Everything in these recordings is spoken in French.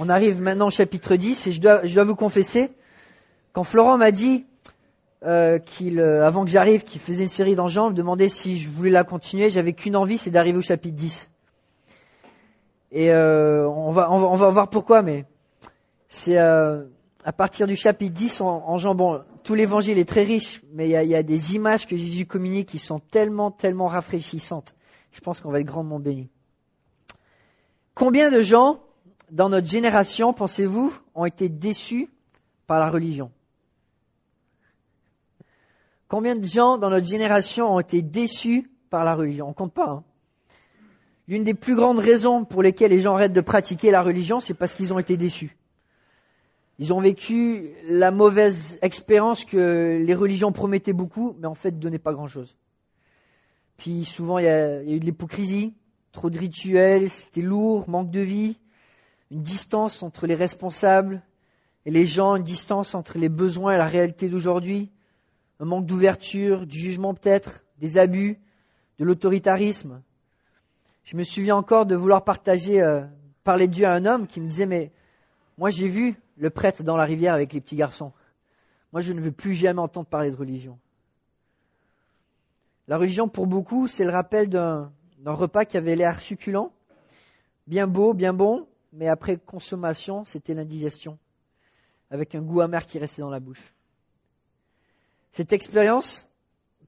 On arrive maintenant au chapitre 10 et je dois, vous confesser, quand Florent m'a dit euh, qu'il, euh, avant que j'arrive, qu'il faisait une série d'enjambes, me demandait si je voulais la continuer, j'avais qu'une envie, c'est d'arriver au chapitre 10. Et euh, on, va, on, va, on va voir pourquoi, mais c'est euh, à partir du chapitre 10 en, en jambon. Tout l'évangile est très riche, mais il y a, y a des images que Jésus communique qui sont tellement, tellement rafraîchissantes. Je pense qu'on va être grandement bénis. Combien de gens dans notre génération, pensez-vous, ont été déçus par la religion? Combien de gens dans notre génération ont été déçus par la religion? On compte pas. Hein L'une des plus grandes raisons pour lesquelles les gens arrêtent de pratiquer la religion, c'est parce qu'ils ont été déçus. Ils ont vécu la mauvaise expérience que les religions promettaient beaucoup, mais en fait donnaient pas grand-chose. Puis souvent il y, a, il y a eu de l'hypocrisie, trop de rituels, c'était lourd, manque de vie, une distance entre les responsables et les gens, une distance entre les besoins et la réalité d'aujourd'hui, un manque d'ouverture, du jugement peut-être, des abus, de l'autoritarisme. Je me souviens encore de vouloir partager, euh, parler de Dieu à un homme qui me disait, mais moi j'ai vu le prêtre dans la rivière avec les petits garçons. Moi je ne veux plus jamais entendre parler de religion. La religion pour beaucoup, c'est le rappel d'un repas qui avait l'air succulent, bien beau, bien bon, mais après consommation, c'était l'indigestion, avec un goût amer qui restait dans la bouche. Cette expérience,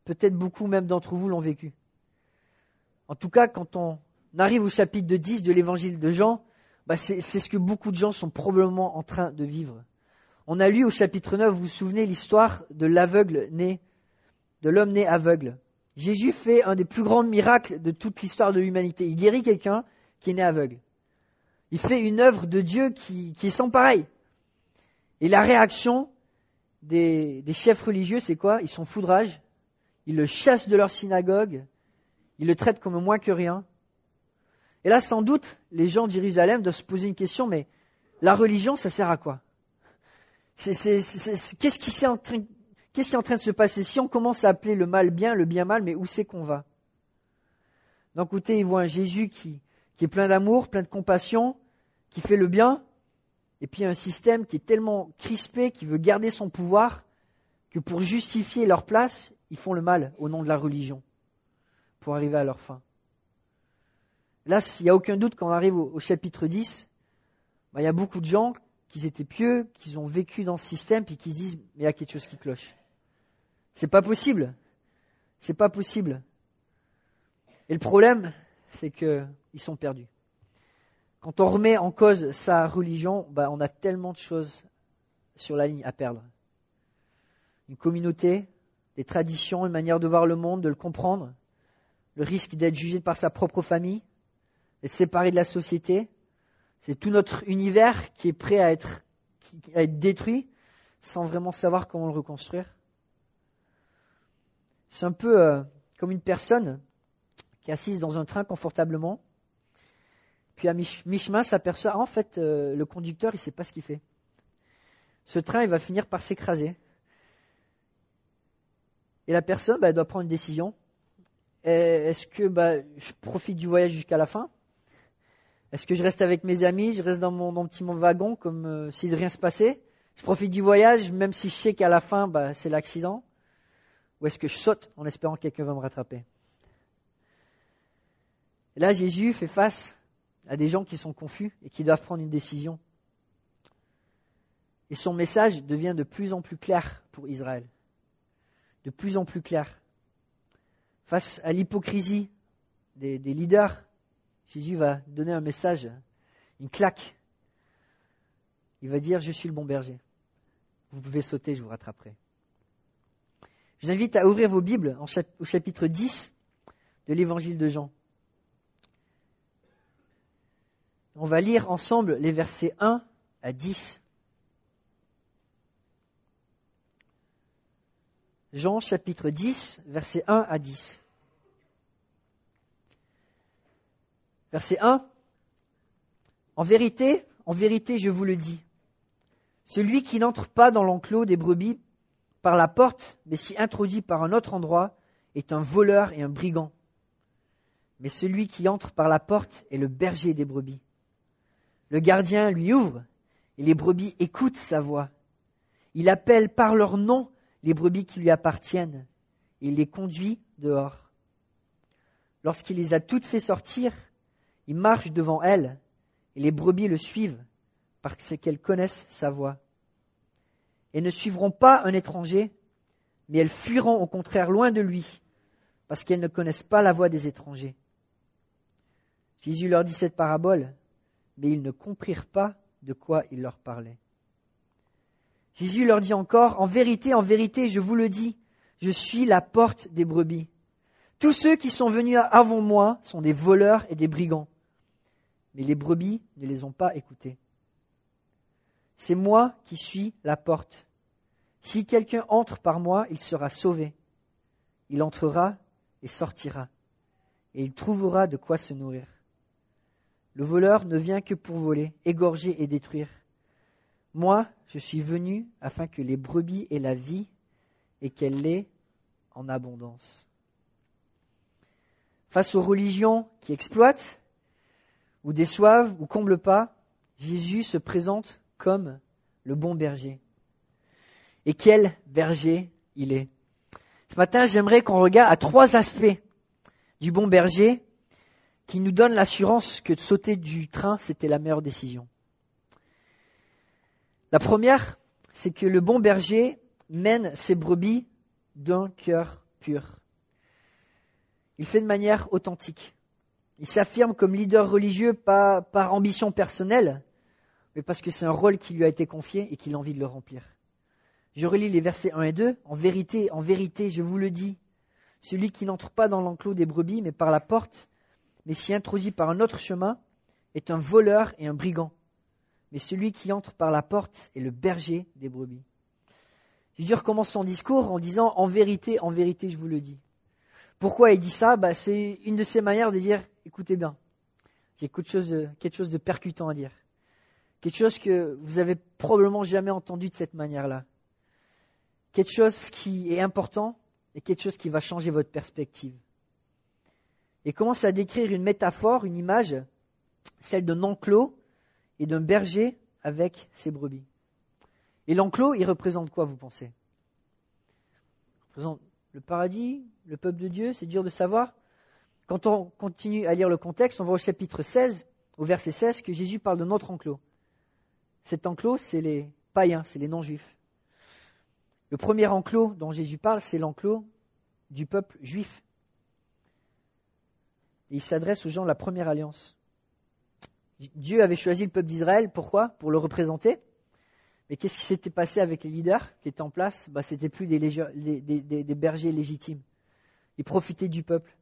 peut-être beaucoup même d'entre vous l'ont vécue. En tout cas, quand on arrive au chapitre 10 de l'évangile de Jean, bah c'est ce que beaucoup de gens sont probablement en train de vivre. On a lu au chapitre 9, vous vous souvenez, l'histoire de l'aveugle né, de l'homme né aveugle. Jésus fait un des plus grands miracles de toute l'histoire de l'humanité. Il guérit quelqu'un qui est né aveugle. Il fait une œuvre de Dieu qui, qui est sans pareil. Et la réaction des, des chefs religieux, c'est quoi? Ils sont foudrage. Ils le chassent de leur synagogue. Ils le traitent comme moins que rien. Et là, sans doute, les gens de Jérusalem doivent se poser une question, mais la religion, ça sert à quoi? Qu'est-ce qui, est en train, qui est en train de se passer? Si on commence à appeler le mal bien, le bien mal, mais où c'est qu'on va? D'un côté, ils voient un Jésus qui, qui est plein d'amour, plein de compassion, qui fait le bien, et puis un système qui est tellement crispé, qui veut garder son pouvoir, que pour justifier leur place, ils font le mal au nom de la religion, pour arriver à leur fin. Là, il n'y a aucun doute quand on arrive au, chapitre 10, bah, il y a beaucoup de gens qui étaient pieux, qui ont vécu dans ce système, puis qui se disent, mais il y a quelque chose qui cloche. C'est pas possible. C'est pas possible. Et le problème, c'est qu'ils sont perdus. Quand on remet en cause sa religion, bah, on a tellement de choses sur la ligne à perdre. Une communauté, des traditions, une manière de voir le monde, de le comprendre, le risque d'être jugé par sa propre famille, d'être séparé de la société. C'est tout notre univers qui est prêt à être, à être détruit sans vraiment savoir comment le reconstruire. C'est un peu euh, comme une personne qui est assise dans un train confortablement, puis à mi-chemin s'aperçoit, ah, en fait, euh, le conducteur, il sait pas ce qu'il fait. Ce train, il va finir par s'écraser. Et la personne, bah, elle doit prendre une décision. Est-ce que bah, je profite du voyage jusqu'à la fin? Est-ce que je reste avec mes amis, je reste dans mon, petit wagon comme euh, si de rien se passait Je profite du voyage, même si je sais qu'à la fin, bah, c'est l'accident Ou est-ce que je saute en espérant que quelqu'un va me rattraper? Et là, Jésus fait face à des gens qui sont confus et qui doivent prendre une décision. Et son message devient de plus en plus clair pour Israël. De plus en plus clair. Face à l'hypocrisie des leaders Jésus va donner un message, une claque. Il va dire, je suis le bon berger. Vous pouvez sauter, je vous rattraperai. Je vous invite à ouvrir vos Bibles au chapitre 10 de l'évangile de Jean. On va lire ensemble les versets 1 à 10. Jean chapitre 10, versets 1 à 10. Verset 1. En vérité, en vérité, je vous le dis, celui qui n'entre pas dans l'enclos des brebis par la porte, mais s'y introduit par un autre endroit, est un voleur et un brigand. Mais celui qui entre par la porte est le berger des brebis. Le gardien lui ouvre et les brebis écoutent sa voix. Il appelle par leur nom les brebis qui lui appartiennent et il les conduit dehors. Lorsqu'il les a toutes fait sortir, il marche devant elles et les brebis le suivent parce qu'elles connaissent sa voix. Elles ne suivront pas un étranger, mais elles fuiront au contraire loin de lui parce qu'elles ne connaissent pas la voix des étrangers. Jésus leur dit cette parabole, mais ils ne comprirent pas de quoi il leur parlait. Jésus leur dit encore, En vérité, en vérité, je vous le dis, je suis la porte des brebis. Tous ceux qui sont venus avant moi sont des voleurs et des brigands. Mais les brebis ne les ont pas écoutés. C'est moi qui suis la porte. Si quelqu'un entre par moi, il sera sauvé. Il entrera et sortira, et il trouvera de quoi se nourrir. Le voleur ne vient que pour voler, égorger et détruire. Moi, je suis venu afin que les brebis aient la vie et qu'elle l'ait en abondance. Face aux religions qui exploitent, ou déçoivent, ou comblent pas, Jésus se présente comme le bon berger. Et quel berger il est. Ce matin, j'aimerais qu'on regarde à trois aspects du bon berger qui nous donnent l'assurance que de sauter du train, c'était la meilleure décision. La première, c'est que le bon berger mène ses brebis d'un cœur pur. Il fait de manière authentique. Il s'affirme comme leader religieux pas par ambition personnelle, mais parce que c'est un rôle qui lui a été confié et qu'il a envie de le remplir. Je relis les versets 1 et 2. En vérité, en vérité, je vous le dis, celui qui n'entre pas dans l'enclos des brebis, mais par la porte, mais s'y introduit par un autre chemin, est un voleur et un brigand mais celui qui entre par la porte est le berger des brebis. Jésus recommence son discours en disant En vérité, en vérité, je vous le dis. Pourquoi il dit ça? Bah, C'est une de ses manières de dire Écoutez bien, j'ai quelque chose, de, quelque chose de percutant à dire. Quelque chose que vous avez probablement jamais entendu de cette manière-là. Quelque chose qui est important et quelque chose qui va changer votre perspective. Et commence à décrire une métaphore, une image, celle d'un enclos et d'un berger avec ses brebis. Et l'enclos, il représente quoi, vous pensez? Il représente le paradis, le peuple de Dieu, c'est dur de savoir. Quand on continue à lire le contexte, on voit au chapitre 16, au verset 16, que Jésus parle d'un autre enclos. Cet enclos, c'est les païens, c'est les non-juifs. Le premier enclos dont Jésus parle, c'est l'enclos du peuple juif. Et il s'adresse aux gens de la première alliance. Dieu avait choisi le peuple d'Israël, pourquoi? Pour le représenter. Mais qu'est-ce qui s'était passé avec les leaders qui étaient en place? Bah, C'était plus des, bergers légitimes. Ils profitaient du peuple.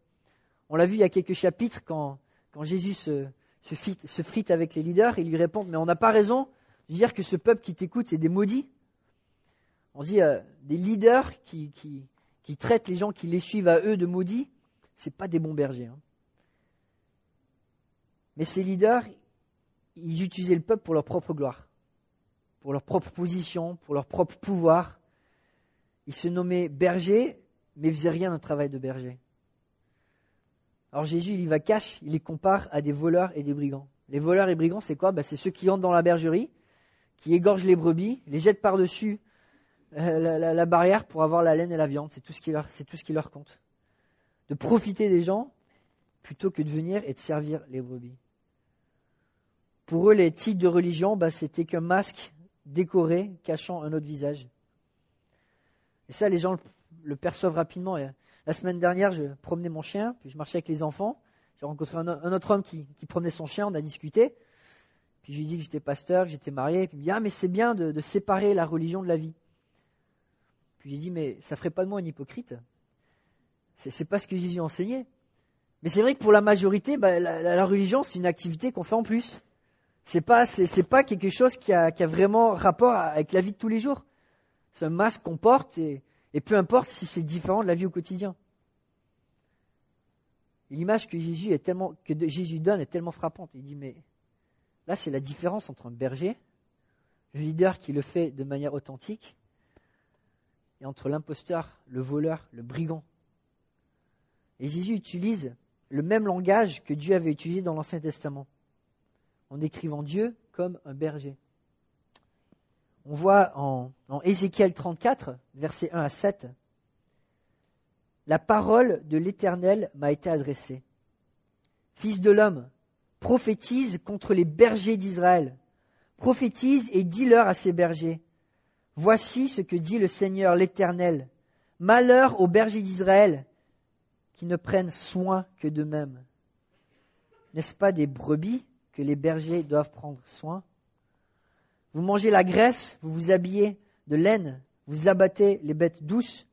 On l'a vu il y a quelques chapitres quand, Jésus se, frite avec les leaders, ils lui répondent Mais on n'a pas raison de dire que ce peuple qui t'écoute, c'est des maudits. On dit euh, des leaders qui, traitent les gens qui les suivent à eux de maudits, c'est pas des bons bergers. Hein. Mais ces leaders, ils utilisaient le peuple pour leur propre gloire, pour leur propre position, pour leur propre pouvoir. Ils se nommaient bergers, mais faisaient rien d'un travail de berger. Alors Jésus, il y va cache, il les compare à des voleurs et des brigands. Les voleurs et brigands, c'est quoi? Ben, C'est ceux qui entrent dans la bergerie, qui égorgent les brebis, les jettent par-dessus euh, la, barrière pour avoir la laine et la viande. C'est tout, ce qui leur, c'est tout ce qui leur compte. De profiter des gens plutôt que de venir et de servir les brebis. Pour eux, les titres de religion, bah, c'était qu'un masque décoré cachant un autre visage. Et ça, les gens le perçoivent rapidement. la semaine dernière, je promenais mon chien, puis je marchais avec les enfants. J'ai rencontré un, autre homme qui, promenait son chien, on a discuté. Puis je lui ai dit que j'étais pasteur, que j'étais marié. Puis il me dit Ah, mais c'est bien de, séparer la religion de la vie. Puis j'ai dit Mais ça ferait pas de moi un hypocrite. C'est, pas ce que Jésus enseignait. Mais c'est vrai que pour la majorité, bah, la religion, c'est une activité qu'on fait en plus. C'est pas, c'est, pas quelque chose qui a, vraiment rapport avec la vie de tous les jours. C'est un masque qu'on porte et, peu importe si c'est différent de la vie au quotidien. l'image que Jésus, est tellement, que Jésus donne est tellement frappante. Il dit, mais là, c'est la différence entre un berger, le leader qui le fait de manière authentique, et entre l'imposteur, le voleur, le brigand. Et Jésus utilise le même langage que Dieu avait utilisé dans l'Ancien Testament en décrivant Dieu comme un berger. On voit en, en Ézéchiel 34, versets 1 à 7, La parole de l'Éternel m'a été adressée. Fils de l'homme, prophétise contre les bergers d'Israël. Prophétise et dis-leur à ces bergers. Voici ce que dit le Seigneur l'Éternel. Malheur aux bergers d'Israël qui ne prennent soin que d'eux-mêmes. N'est-ce pas des brebis que les bergers doivent prendre soin Vous mangez la graisse, vous vous habillez de laine, vous abattez les bêtes douces,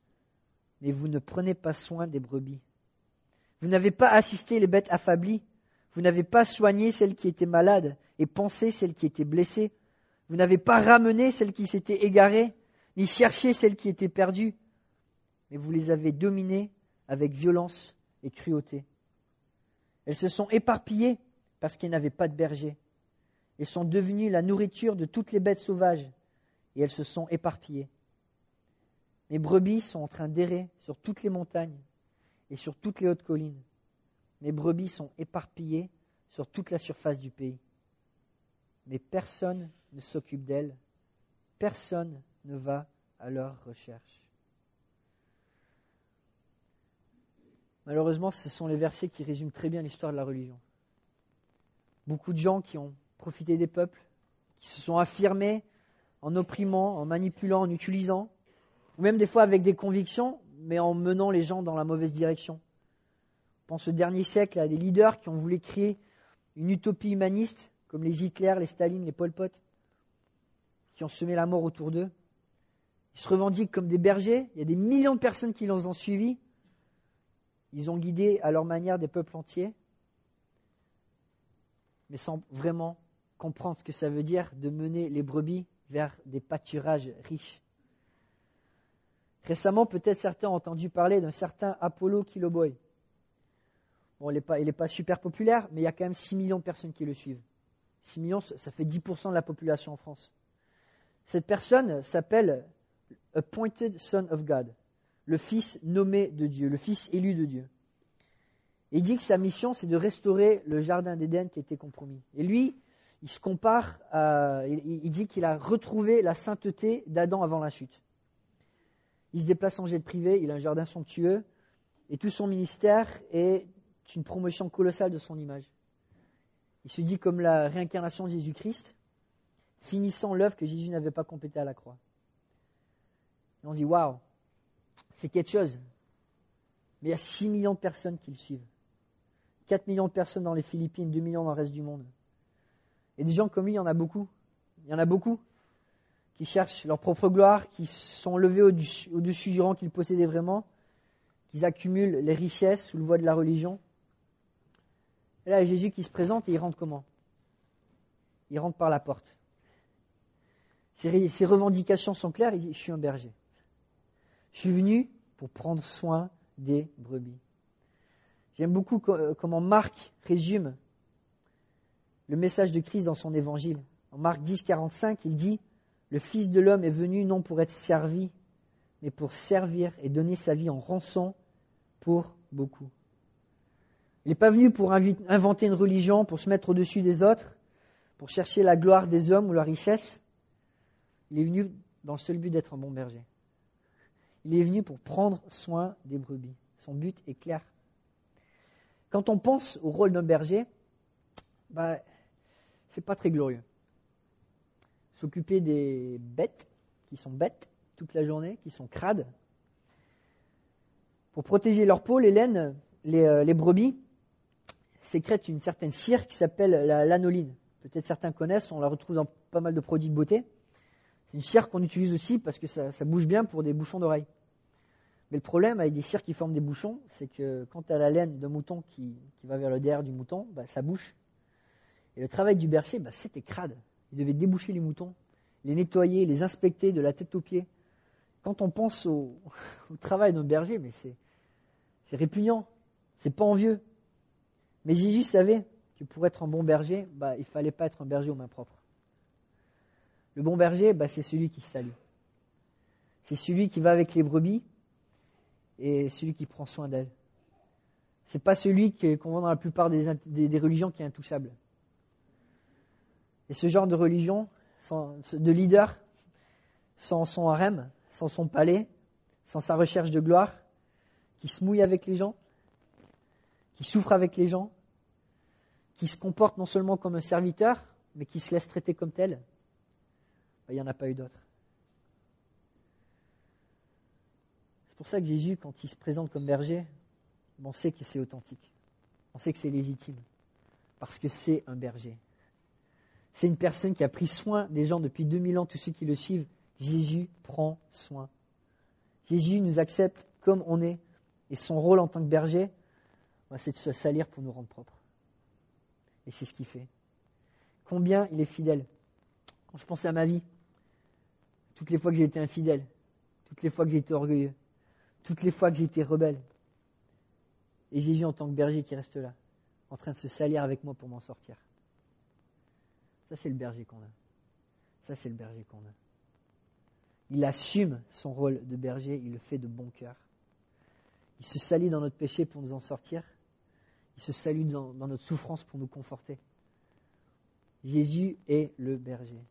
mais vous ne prenez pas soin des brebis. Vous n'avez pas assisté les bêtes affaiblies, vous n'avez pas soigné celles qui étaient malades et pensé celles qui étaient blessées. Vous n'avez pas ramené celles qui s'étaient égarées, ni cherché celles qui étaient perdues, mais vous les avez dominées avec violence et cruauté. Elles se sont éparpillées parce qu'elles n'avaient pas de berger. Elles sont devenues la nourriture de toutes les bêtes sauvages et elles se sont éparpillées. Mes brebis sont en train d'errer sur toutes les montagnes et sur toutes les hautes collines. Mes brebis sont éparpillées sur toute la surface du pays. Mais personne ne s'occupe d'elles, personne ne va à leur recherche. Malheureusement, ce sont les versets qui résument très bien l'histoire de la religion. Beaucoup de gens qui ont profité des peuples, qui se sont affirmés en opprimant, en manipulant, en utilisant, ou même des fois avec des convictions, mais en menant les gens dans la mauvaise direction. Dans ce dernier siècle à des leaders qui ont voulu créer une utopie humaniste, comme les Hitler, les Staline, les Pol Pot, qui ont semé la mort autour d'eux. Ils se revendiquent comme des bergers. Il y a des millions de personnes qui les ont suivis. Ils ont guidé à leur manière des peuples entiers, mais sans vraiment comprendre ce que ça veut dire de mener les brebis vers des pâturages riches. Récemment, peut-être certains ont entendu parler d'un certain Apollo Kiloboy. Bon, il n'est pas, pas, super populaire, mais il y a quand même 6 millions de personnes qui le suivent. 6 millions, ça fait 10% de la population en France. Cette personne s'appelle Appointed Son of God le fils nommé de Dieu, le fils élu de Dieu. Il dit que sa mission, c'est de restaurer le jardin d'Éden qui était compromis. Et lui, il se compare à, il, dit qu'il a retrouvé la sainteté d'Adam avant la chute. Il se déplace en jet privé, il a un jardin somptueux, et tout son ministère est une promotion colossale de son image. Il se dit comme la réincarnation de Jésus-Christ, finissant l'œuvre que Jésus n'avait pas complétée à la croix. Et on dit, waouh, c'est quelque chose. Mais il y a 6 millions de personnes qui le suivent. 4 millions de personnes dans les Philippines, 2 millions dans le reste du monde. Et des gens comme lui, il y en a beaucoup. Il y en a beaucoup qui cherchent leur propre gloire, qui sont levés au-dessus, du rang qu'ils possédaient vraiment, qui accumulent les richesses sous le voie de la religion. Et là, Jésus qui se présente et il rentre comment? Il rentre par la porte. Ses, ses revendications sont claires, il dit, je suis un berger. Je suis venu pour prendre soin des brebis. J'aime beaucoup euh, comment Marc résume le message de Christ dans son évangile. En Marc 10, 45, il dit Le Fils de l'homme est venu non pour être servi, mais pour servir et donner sa vie en rançon pour beaucoup. Il n'est pas venu pour inventer une religion, pour se mettre au-dessus des autres, pour chercher la gloire des hommes ou la richesse. Il est venu dans le seul but d'être un bon berger. Il est venu pour prendre soin des brebis. Son but est clair. Quand on pense au rôle d'un berger, bah, c'est pas très glorieux. S'occuper des bêtes qui sont bêtes toute la journée, qui sont crades. Pour protéger leur peau, les laines, les, euh, brebis sécrètent une certaine cire qui s'appelle la lanoline. Peut-être certains connaissent, on la retrouve dans pas mal de produits de beauté. C'est une cire qu'on utilise aussi parce que ça, bouge bien pour des bouchons d'oreilles. Mais le problème avec des cires qui forment des bouchons, c'est que quand tu as la laine d'un mouton qui, va vers le derrière du mouton, bah, ça bouche. Et le travail du berger, bah, c'était crade. Il devait déboucher les moutons, les nettoyer, les inspecter de la tête aux pieds. Quand on pense au, travail d'un berger, mais c'est, c'est répugnant, c'est pas envieux. Mais Jésus savait que pour être un bon berger, bah, il fallait pas être un berger aux mains propres. Le bon berger, bah, c'est celui qui salue. C'est celui qui va avec les brebis et celui qui prend soin d'elles. C'est pas celui qu'on voit dans la plupart des, religions qui est intouchable. Et ce genre de religion, de leader, sans son harem, sans son palais, sans sa recherche de gloire, qui se mouille avec les gens, qui souffre avec les gens, qui se comporte non seulement comme un serviteur, mais qui se laisse traiter comme tel, ben, il n'y en a pas eu d'autre. Pour ça que Jésus, quand il se présente comme berger, on sait que c'est authentique. On sait que c'est légitime. Parce que c'est un berger. C'est une personne qui a pris soin des gens depuis 2000 ans, tous ceux qui le suivent. Jésus prend soin. Jésus nous accepte comme on est. Et son rôle en tant que berger, bah, c'est de se salir pour nous rendre propres. Et c'est ce qu'il fait. Combien il est fidèle. Quand je pensais à ma vie, toutes les fois que j'ai été infidèle, toutes les fois que j'ai été orgueilleux, toutes les fois que j'ai été rebelle, et Jésus en tant que berger qui reste là, en train de se salir avec moi pour m'en sortir. Ça, c'est le berger qu'on a. Ça, c'est le berger qu'on a. Il assume son rôle de berger, il le fait de bon cœur. Il se salit dans notre péché pour nous en sortir. Il se salue dans, dans notre souffrance pour nous conforter. Jésus est le berger.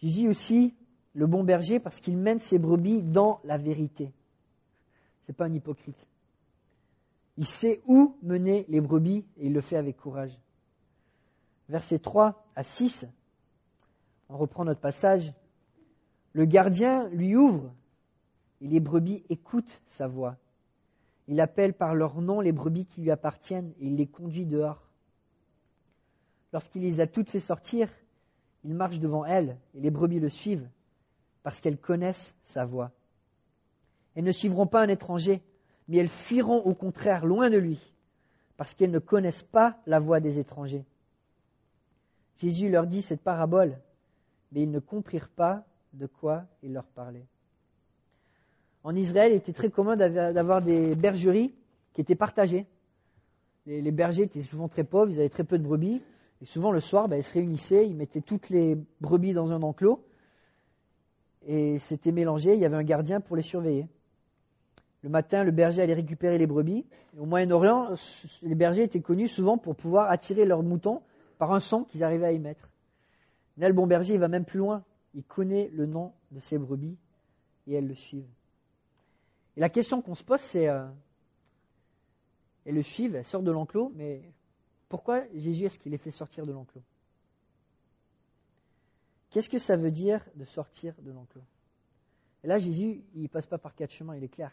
Jésus aussi le bon berger parce qu'il mène ses brebis dans la vérité. Ce n'est pas un hypocrite. Il sait où mener les brebis et il le fait avec courage versets 3 à 6, on reprend notre passage, le gardien lui ouvre et les brebis écoutent sa voix. Il appelle par leur nom les brebis qui lui appartiennent et il les conduit dehors. Lorsqu'il les a toutes fait sortir, il marche devant elles et les brebis le suivent parce qu'elles connaissent sa voix. Elles ne suivront pas un étranger, mais elles fuiront au contraire loin de lui parce qu'elles ne connaissent pas la voix des étrangers. Jésus leur dit cette parabole, mais ils ne comprirent pas de quoi il leur parlait. En Israël, il était très commun d'avoir des bergeries qui étaient partagées. Les, bergers étaient souvent très pauvres, ils avaient très peu de brebis. Et souvent, le soir, ben, ils se réunissaient, ils mettaient toutes les brebis dans un enclos. Et c'était mélangé, il y avait un gardien pour les surveiller. Le matin, le berger allait récupérer les brebis. au Moyen-Orient, les bergers étaient connus souvent pour pouvoir attirer leurs moutons par un son qu'ils arrivaient à émettre. Là, le bon berger, il va même plus loin. Il connaît le nom de ses brebis et elles le suivent. Et la question qu'on se pose, c'est euh, elles le suivent, elles sortent de l'enclos, mais pourquoi Jésus est-ce qu'il les fait sortir de l'enclos? Qu'est-ce que ça veut dire de sortir de l'enclos? Et là, Jésus, il ne passe pas par quatre chemins, il est clair.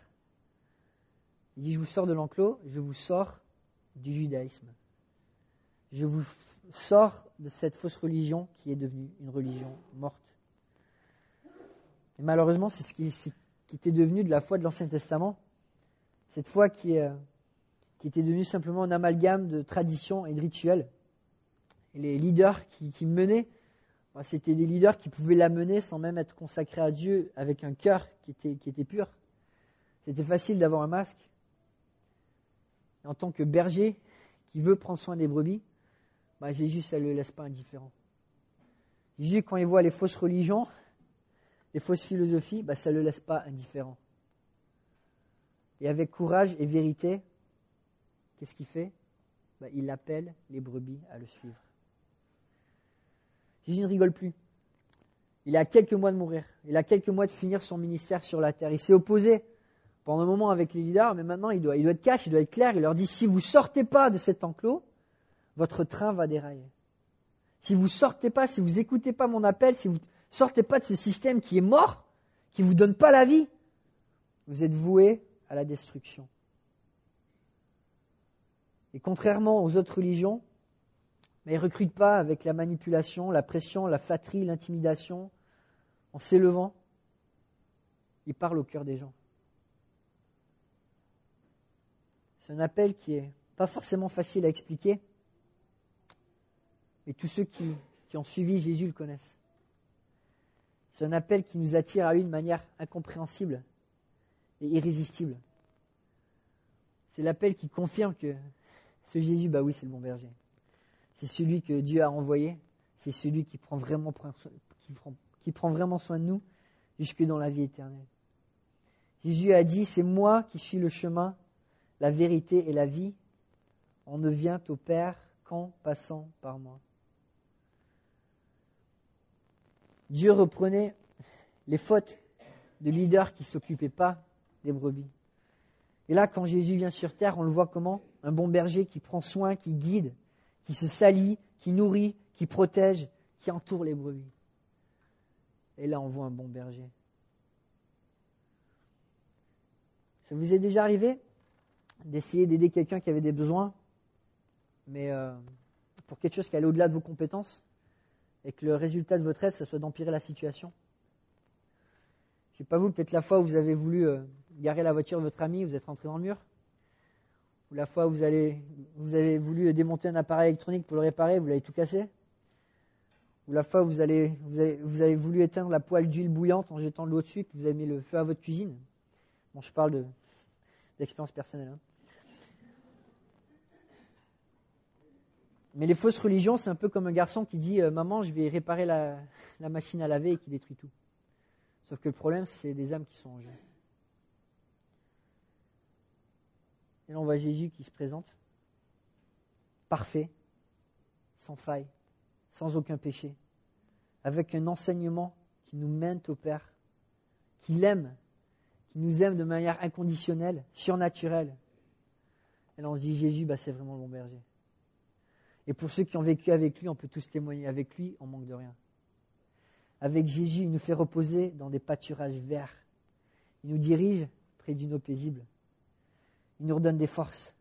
Il dit, je vous sors de l'enclos, je vous sors du judaïsme. Je vous sors de cette fausse religion qui est devenue une religion morte. Et malheureusement, c'est ce qui, était devenu de la foi de l'Ancien Testament. Cette foi qui, euh, était devenue simplement un amalgame de traditions et de rituels. Les leaders qui, qui menaient, c'était des leaders qui pouvaient la mener sans même être consacrés à Dieu avec un cœur qui était, pur. C'était facile d'avoir un masque. En tant que berger qui veut prendre soin des brebis, bah, Jésus, ça ne le laisse pas indifférent. Jésus, quand il voit les fausses religions, les fausses philosophies, bah, ça ne le laisse pas indifférent. Et avec courage et vérité, qu'est-ce qu'il fait? Bah, Il appelle les brebis à le suivre. Jésus ne rigole plus. Il a quelques mois de mourir. Il a quelques mois de finir son ministère sur la terre. Il s'est opposé pendant un moment avec les leaders, mais maintenant il doit, être cash, il doit être clair. Il leur dit si vous ne sortez pas de cet enclos, votre train va dérailler. Si vous sortez pas, si vous n'écoutez pas mon appel, si vous sortez pas de ce système qui est mort, qui ne vous donne pas la vie, vous êtes voué à la destruction. Et contrairement aux autres religions, mais ils ne recrutent pas avec la manipulation, la pression, la flatterie, l'intimidation, en s'élevant. Ils parlent au cœur des gens. C'est un appel qui n'est pas forcément facile à expliquer, mais tous ceux qui, ont suivi Jésus le connaissent. C'est un appel qui nous attire à lui de manière incompréhensible et irrésistible. C'est l'appel qui confirme que ce Jésus, bah oui, c'est le bon berger. C'est celui que Dieu a envoyé. C'est celui qui prend, vraiment, soin de nous jusque dans la vie éternelle. Jésus a dit, c'est moi qui suis le chemin, la vérité et la vie. On ne vient au Père qu'en passant par moi. Dieu reprenait les fautes de leaders qui ne s'occupaient pas des brebis. Et là, quand Jésus vient sur terre, on le voit comment? Un bon berger qui prend soin, qui guide, qui se salit, qui nourrit, qui protège, qui entoure les brebis. Et là, on voit un bon berger. Ça vous est déjà arrivé d'essayer d'aider quelqu'un qui avait des besoins, mais euh, pour quelque chose qui allait au-delà de vos compétences, et que le résultat de votre aide, ce soit d'empirer la situation? Je sais pas vous, peut-être la fois où vous avez voulu euh, garer la voiture de votre ami, vous êtes rentré dans le mur? La fois où vous, avez voulu démonter un appareil électronique pour le réparer, vous l'avez tout cassé? Ou la fois où vous, avez, voulu éteindre la poêle d'huile bouillante en jetant de l'eau dessus, que vous avez mis le feu à votre cuisine? Bon, je parle de, d'expérience personnelle. Hein. Mais les fausses religions, c'est un peu comme un garçon qui dit euh, Maman, je vais réparer la, la, machine à laver et qui détruit tout. Sauf que le problème, c'est des âmes qui sont en jeu. Et là, on voit Jésus qui se présente, parfait, sans faille, sans aucun péché, avec un enseignement qui nous mène au Père, qui l'aime, qui nous aime de manière inconditionnelle, surnaturelle. Et là, on se dit Jésus, bah, c'est vraiment le bon berger. Et pour ceux qui ont vécu avec lui, on peut tous témoigner. Avec lui, on manque de rien. Avec Jésus, il nous fait reposer dans des pâturages verts. Il nous dirige près d'une eau paisible. Il nous redonne des forces.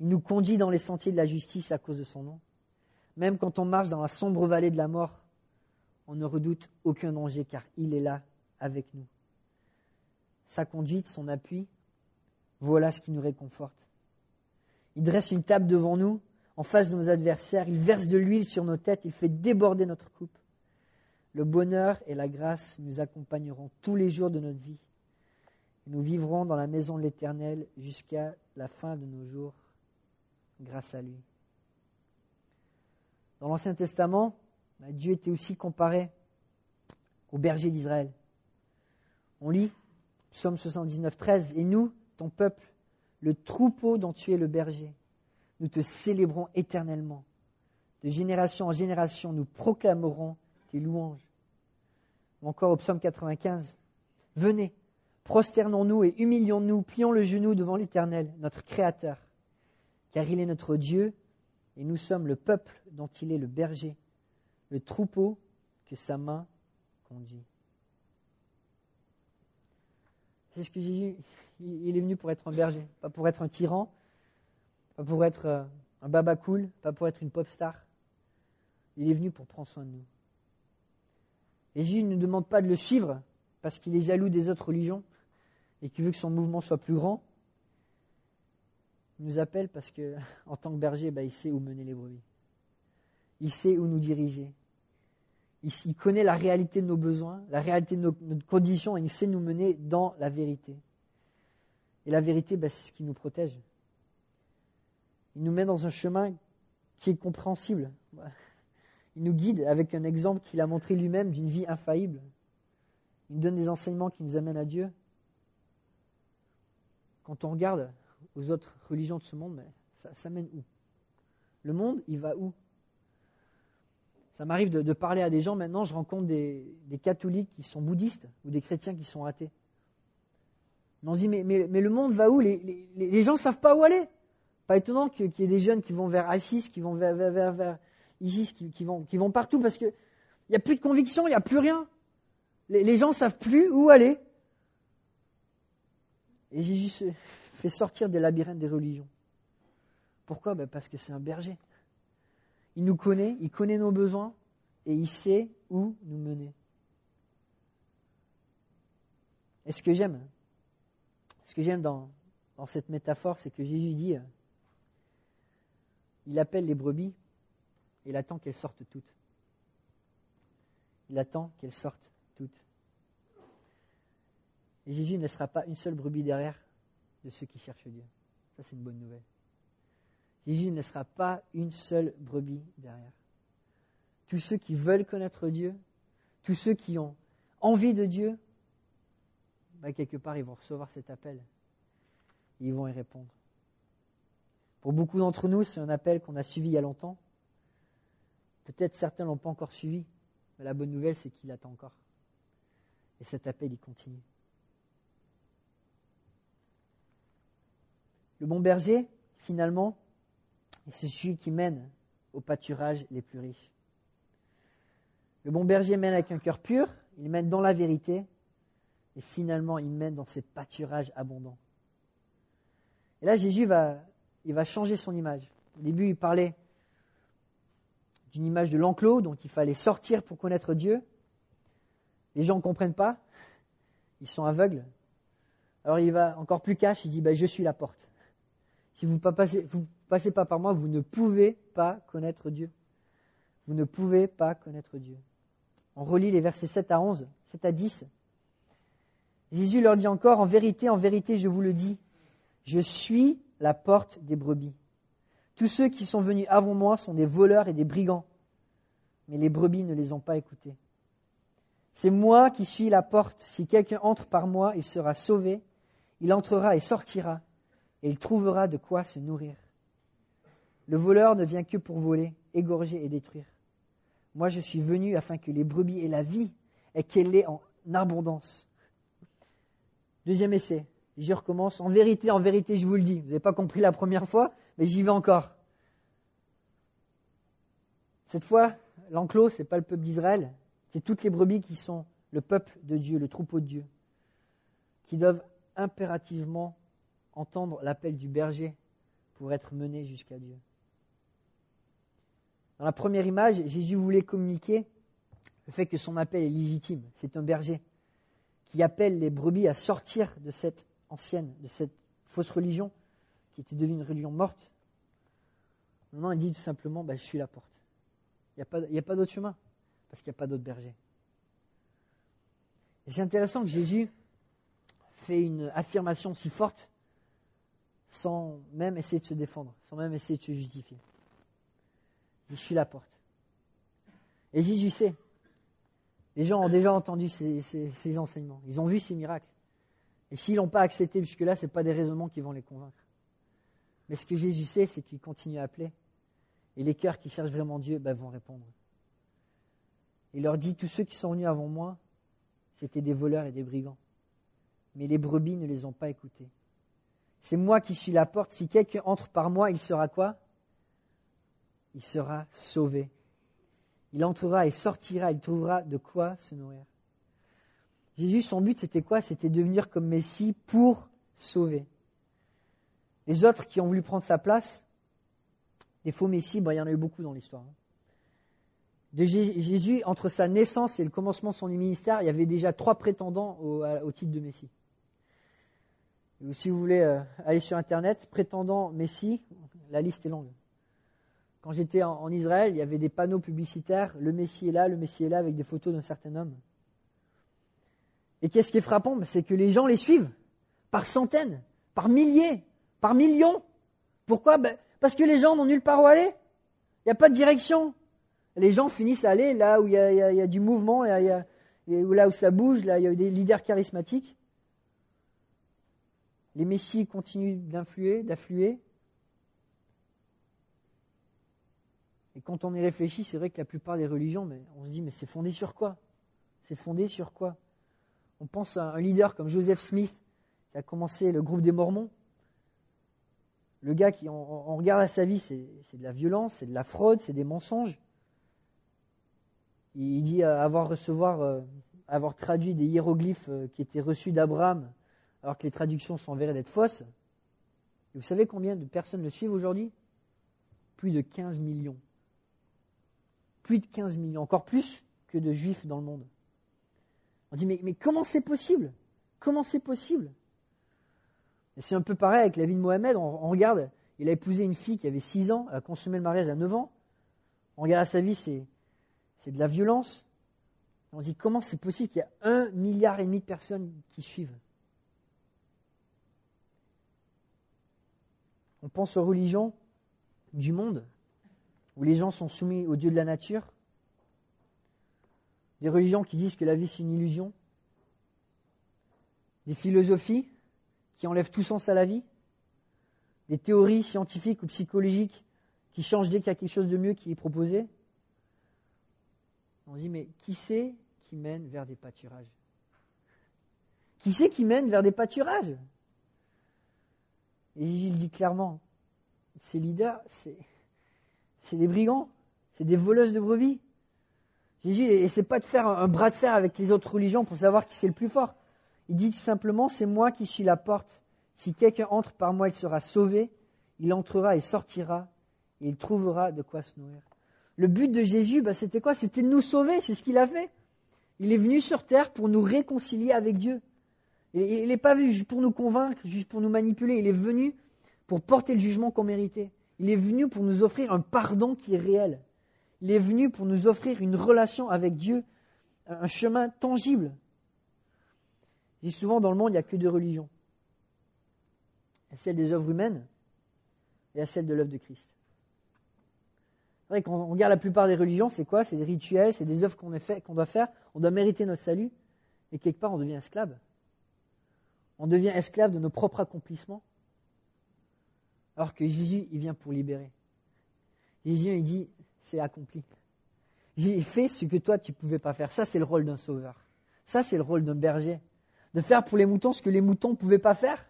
Il nous conduit dans les sentiers de la justice à cause de son nom. Même quand on marche dans la sombre vallée de la mort, on ne redoute aucun danger car il est là avec nous. Sa conduite, son appui, voilà ce qui nous réconforte. Il dresse une table devant nous, en face de nos adversaires, il verse de l'huile sur nos têtes, il fait déborder notre coupe. Le bonheur et la grâce nous accompagneront tous les jours de notre vie. Nous vivrons dans la maison de l'Éternel jusqu'à la fin de nos jours, grâce à lui. Dans l'Ancien Testament, bah, Dieu était aussi comparé au berger d'Israël. On lit Psaume 79, 13, Et nous, ton peuple, le troupeau dont tu es le berger, nous te célébrons éternellement. De génération en génération, nous proclamerons tes louanges. Ou encore au psaume 95, Venez, prosternons-nous et humilions-nous, plions le genou devant l'Éternel, notre Créateur, car il est notre Dieu et nous sommes le peuple dont il est le berger, le troupeau que sa main conduit. C'est ce que Jésus, il est venu pour être un berger, pas pour être un tyran, pas pour être euh, un baba cool, pas pour être une pop star. Il est venu pour prendre soin de nous. Et Jésus ne nous demande pas de le suivre parce qu'il est jaloux des autres religions et qu'il veut que son mouvement soit plus grand. Il nous appelle parce que, en tant que berger, bah, il sait où mener les brebis. Il sait où nous diriger. Il, connaît la réalité de nos besoins, la réalité de notre condition, et il sait nous mener dans la vérité. Et la vérité, bah, c'est ce qui nous protège. Il nous met dans un chemin qui est compréhensible. Il nous guide avec un exemple qu'il a montré lui-même d'une vie infaillible. Il nous donne des enseignements qui nous amènent à Dieu. Quand on regarde aux autres religions de ce monde, ça, mène où? Le monde, il va où? Ça m'arrive de, parler à des gens maintenant, je rencontre des, catholiques qui sont bouddhistes ou des chrétiens qui sont athées. on se dit, mais, mais, le monde va où? Les, les gens ne savent pas où aller. Pas étonnant qu'il y ait des jeunes qui vont vers ISIS, qui vont vers, ISIS, qui, vont, qui vont partout parce qu'il n'y a plus de conviction, il n'y a plus rien. Les, gens ne savent plus où aller. Et Jésus fait sortir des labyrinthes des religions. Pourquoi? Ben Parce que c'est un berger. Il nous connaît, il connaît nos besoins et il sait où nous mener. Et ce que j'aime, ce que j'aime dans, dans cette métaphore, c'est que Jésus dit il appelle les brebis et il attend qu'elles sortent toutes. Il attend qu'elles sortent toutes. Et Jésus ne laissera pas une seule brebis derrière de ceux qui cherchent Dieu. Ça, c'est une bonne nouvelle. Jésus ne laissera pas une seule brebis derrière. Tous ceux qui veulent connaître Dieu, tous ceux qui ont envie de Dieu, bah, quelque part, ils vont recevoir cet appel. Ils vont y répondre. Pour beaucoup d'entre nous, c'est un appel qu'on a suivi il y a longtemps. Peut-être certains ne l'ont pas encore suivi. Mais la bonne nouvelle, c'est qu'il attend encore. Et cet appel, il continue. Le bon berger, finalement, c'est celui qui mène au pâturage les plus riches. Le bon berger mène avec un cœur pur, il mène dans la vérité, et finalement il mène dans ces pâturages abondants. Et là, Jésus va, il va changer son image. Au début, il parlait d'une image de l'enclos, donc il fallait sortir pour connaître Dieu. Les gens ne comprennent pas, ils sont aveugles. Alors il va encore plus cash, il dit ben, Je suis la porte. Si vous ne passez, pas par moi, vous ne pouvez pas connaître Dieu. Vous ne pouvez pas connaître Dieu. On relit les versets 7 à 11, 7 à 10. Jésus leur dit encore, en vérité, en vérité, je vous le dis, je suis la porte des brebis. Tous ceux qui sont venus avant moi sont des voleurs et des brigands, mais les brebis ne les ont pas écoutés. C'est moi qui suis la porte. Si quelqu'un entre par moi, il sera sauvé. Il entrera et sortira, et il trouvera de quoi se nourrir. Le voleur ne vient que pour voler, égorger et détruire. Moi, je suis venu afin que les brebis aient la vie et qu'elle ait en abondance. Deuxième essai. Je recommence. En vérité, en vérité, je vous le dis. Vous n'avez pas compris la première fois, mais j'y vais encore. Cette fois, l'enclos, ce n'est pas le peuple d'Israël, c'est toutes les brebis qui sont le peuple de Dieu, le troupeau de Dieu, qui doivent impérativement entendre l'appel du berger pour être menés jusqu'à Dieu. Dans la première image, Jésus voulait communiquer le fait que son appel est légitime. C'est un berger qui appelle les brebis à sortir de cette ancienne, de cette fausse religion qui était devenue une religion morte. Maintenant, il dit tout simplement bah, Je suis la porte. Il n'y a pas, d'autre chemin, parce qu'il n'y a pas d'autre berger. Et c'est intéressant que Jésus fait une affirmation si forte sans même essayer de se défendre, sans même essayer de se justifier. Je suis la porte. Et Jésus sait. Les gens ont déjà entendu ces, enseignements. Ils ont vu ces miracles. Et s'ils n'ont pas accepté jusque-là, ce n'est pas des raisonnements qui vont les convaincre. Mais ce que Jésus sait, c'est qu'il continue à appeler. Et les cœurs qui cherchent vraiment Dieu ben, vont répondre. Il leur dit, tous ceux qui sont venus avant moi, c'étaient des voleurs et des brigands. Mais les brebis ne les ont pas écoutés. C'est moi qui suis la porte. Si quelqu'un entre par moi, il sera quoi? Il sera sauvé. Il entrera et sortira, il trouvera de quoi se nourrir. Jésus, son but, c'était quoi? C'était devenir comme Messie pour sauver. Les autres qui ont voulu prendre sa place, des faux Messies, il y en a eu beaucoup dans l'histoire. Hein. Jésus, entre sa naissance et le commencement de son ministère, il y avait déjà trois prétendants au titre de Messie si vous voulez euh, aller sur Internet, prétendant Messie, la liste est longue. Quand j'étais en, Israël, il y avait des panneaux publicitaires, le Messie est là, le Messie est là, avec des photos d'un certain homme. Et qu'est-ce qui est frappant? Ben, C'est que les gens les suivent, par centaines, par milliers, par millions. Pourquoi? Ben, Parce que les gens n'ont nulle part où aller. Il n'y a pas de direction. Les gens finissent à aller là où il y a, du mouvement, là où ça bouge, là il y a des leaders charismatiques. Les messies continuent d'influer, d'affluer. Et quand on y réfléchit, c'est vrai que la plupart des religions, on se dit, mais c'est fondé sur quoi? C'est fondé sur quoi? On pense à un leader comme Joseph Smith, qui a commencé le groupe des Mormons. Le gars qui, on, regarde à sa vie, c'est de la violence, c'est de la fraude, c'est des mensonges. Il dit avoir recevoir, euh, avoir traduit des hiéroglyphes euh, qui étaient reçus d'Abraham alors que les traductions sont d'être fausses. Vous savez combien de personnes le suivent aujourd'hui? Plus de 15 millions. Plus de 15 millions, encore plus que de juifs dans le monde. On dit, mais, comment c'est possible? Comment c'est possible? C'est un peu pareil avec la vie de Mohamed. On, regarde, il a épousé une fille qui avait 6 ans, a consommé le mariage à 9 ans. On regarde à sa vie, c'est, c'est de la violence. On se dit, comment c'est possible qu'il y a un milliard et demi de personnes qui suivent? On pense aux religions du monde, où les gens sont soumis au Dieu de la nature, des religions qui disent que la vie c'est une illusion, des philosophies qui enlèvent tout sens à la vie, des théories scientifiques ou psychologiques qui changent dès qu'il y a quelque chose de mieux qui est proposé. On se dit, mais qui c'est qui mène vers des pâturages? Qui c'est qui mène vers des pâturages? Et Jésus le dit clairement, ces leaders, c'est, c'est des brigands, c'est des voleuses de brebis. Jésus essaie pas de faire un bras de fer avec les autres religions pour savoir qui c'est le plus fort. Il dit tout simplement, c'est moi qui suis la porte. Si quelqu'un entre par moi, il sera sauvé, il entrera et sortira, et il trouvera de quoi se nourrir. Le but de Jésus, bah, c'était quoi? C'était de nous sauver, c'est ce qu'il a fait. Il est venu sur terre pour nous réconcilier avec Dieu. Il n'est pas venu juste pour nous convaincre, juste pour nous manipuler, il est venu pour porter le jugement qu'on méritait. Il est venu pour nous offrir un pardon qui est réel. Il est venu pour nous offrir une relation avec Dieu, un chemin tangible. Je dis souvent, dans le monde, il n'y a que deux religions. Il celle des œuvres humaines et il y a celle de l'œuvre de Christ. C'est vrai, quand on regarde la plupart des religions, c'est quoi? C'est des rituels, c'est des œuvres qu'on qu'on doit faire, on doit mériter notre salut, et quelque part, on devient esclave. On devient esclave de nos propres accomplissements, alors que Jésus, il vient pour libérer. Jésus, il dit, c'est accompli. J'ai fait ce que toi, tu ne pouvais pas faire. Ça, c'est le rôle d'un sauveur. Ça, c'est le rôle d'un berger. De faire pour les moutons ce que les moutons ne pouvaient pas faire.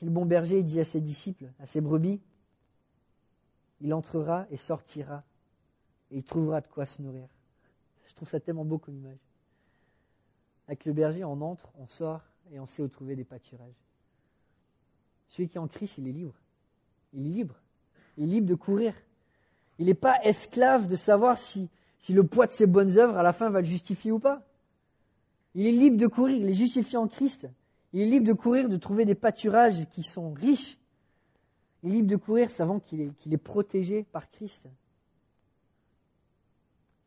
le bon berger dit à ses disciples, à ses brebis, il entrera et sortira, et il trouvera de quoi se nourrir. Je trouve ça tellement beau comme image. Avec le berger, on entre, on sort, et on sait où trouver des pâturages. Celui qui est en Christ, il est libre. Il est libre. Il est libre de courir. Il n'est pas esclave de savoir si, le poids de ses bonnes œuvres, à la fin, va le justifier ou pas. Il est libre de courir. Il est justifié en Christ. Il est libre de courir, de trouver des pâturages qui sont riches. Il est libre de courir, savant qu'il est, est protégé par Christ.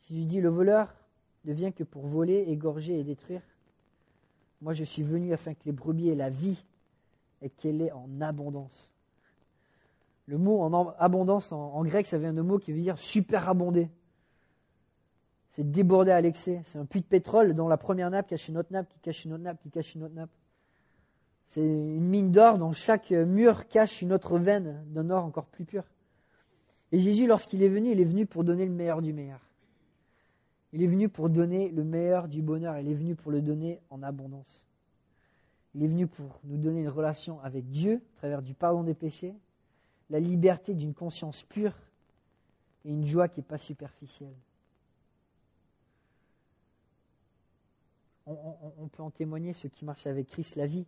Jésus dit, le voleur ne vient que pour voler, égorger et détruire. Moi, je suis venu afin que les brebis aient la vie et qu'elle est en abondance. Le mot en abondance en, grec, ça vient d'un mot qui veut dire superabonder. C'est déborder à l'excès. C'est un puits de pétrole dont la première nappe cache une autre nappe, qui cache une autre nappe, qui cache une autre nappe. C'est une mine d'or dont chaque mur cache une autre veine d'un or encore plus pur. Et Jésus, lorsqu'il est venu, il est venu pour donner le meilleur du meilleur. Il est venu pour donner le meilleur du bonheur. Il est venu pour le donner en abondance. Il est venu pour nous donner une relation avec Dieu à travers du pardon des péchés, la liberté d'une conscience pure et une joie qui n'est pas superficielle. On, peut en témoigner, ceux qui marchent avec Christ, la vie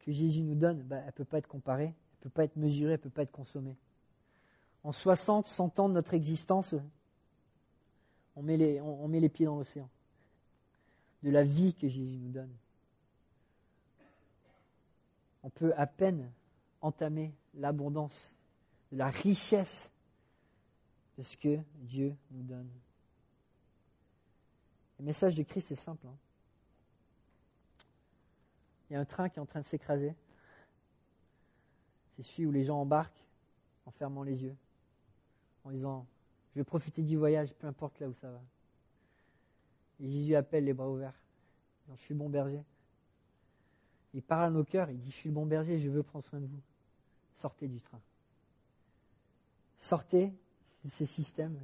que Jésus nous donne, bah, elle ne peut pas être comparée, elle ne peut pas être mesurée, elle ne peut pas être consommée. En 60, 100 ans de notre existence, on met les, pieds dans l'océan. De la vie que Jésus nous donne. On peut à peine entamer l'abondance, la richesse de ce que Dieu nous donne. Le message de Christ est simple. Hein. Il y a un train qui est en train de s'écraser. C'est celui où les gens embarquent en fermant les yeux, en disant Je vais profiter du voyage, peu importe là où ça va. Et Jésus appelle les bras ouverts. Je suis le bon berger. Il parle à nos cœurs, il dit Je suis le bon berger, je veux prendre soin de vous sortez du train. Sortez de ces systèmes.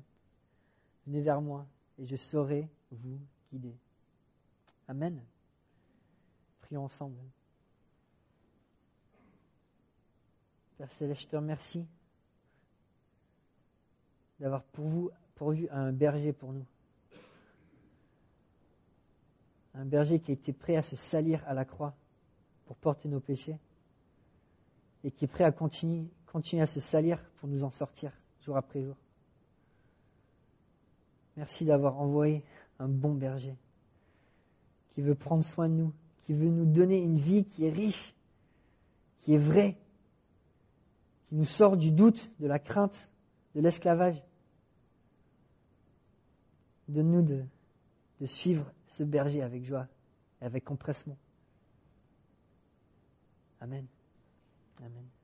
Venez vers moi et je saurai vous guider. Amen. Prions ensemble. Père Céleste, je te remercie d'avoir pour vous pourvu un berger pour nous. Un berger qui était prêt à se salir à la croix pour porter nos péchés et qui est prêt à continuer, continuer à se salir pour nous en sortir jour après jour. Merci d'avoir envoyé un bon berger qui veut prendre soin de nous, qui veut nous donner une vie qui est riche, qui est vraie, qui nous sort du doute, de la crainte, de l'esclavage. Donne-nous de, de suivre ce berger avec joie et avec empressement. Amen. Amen.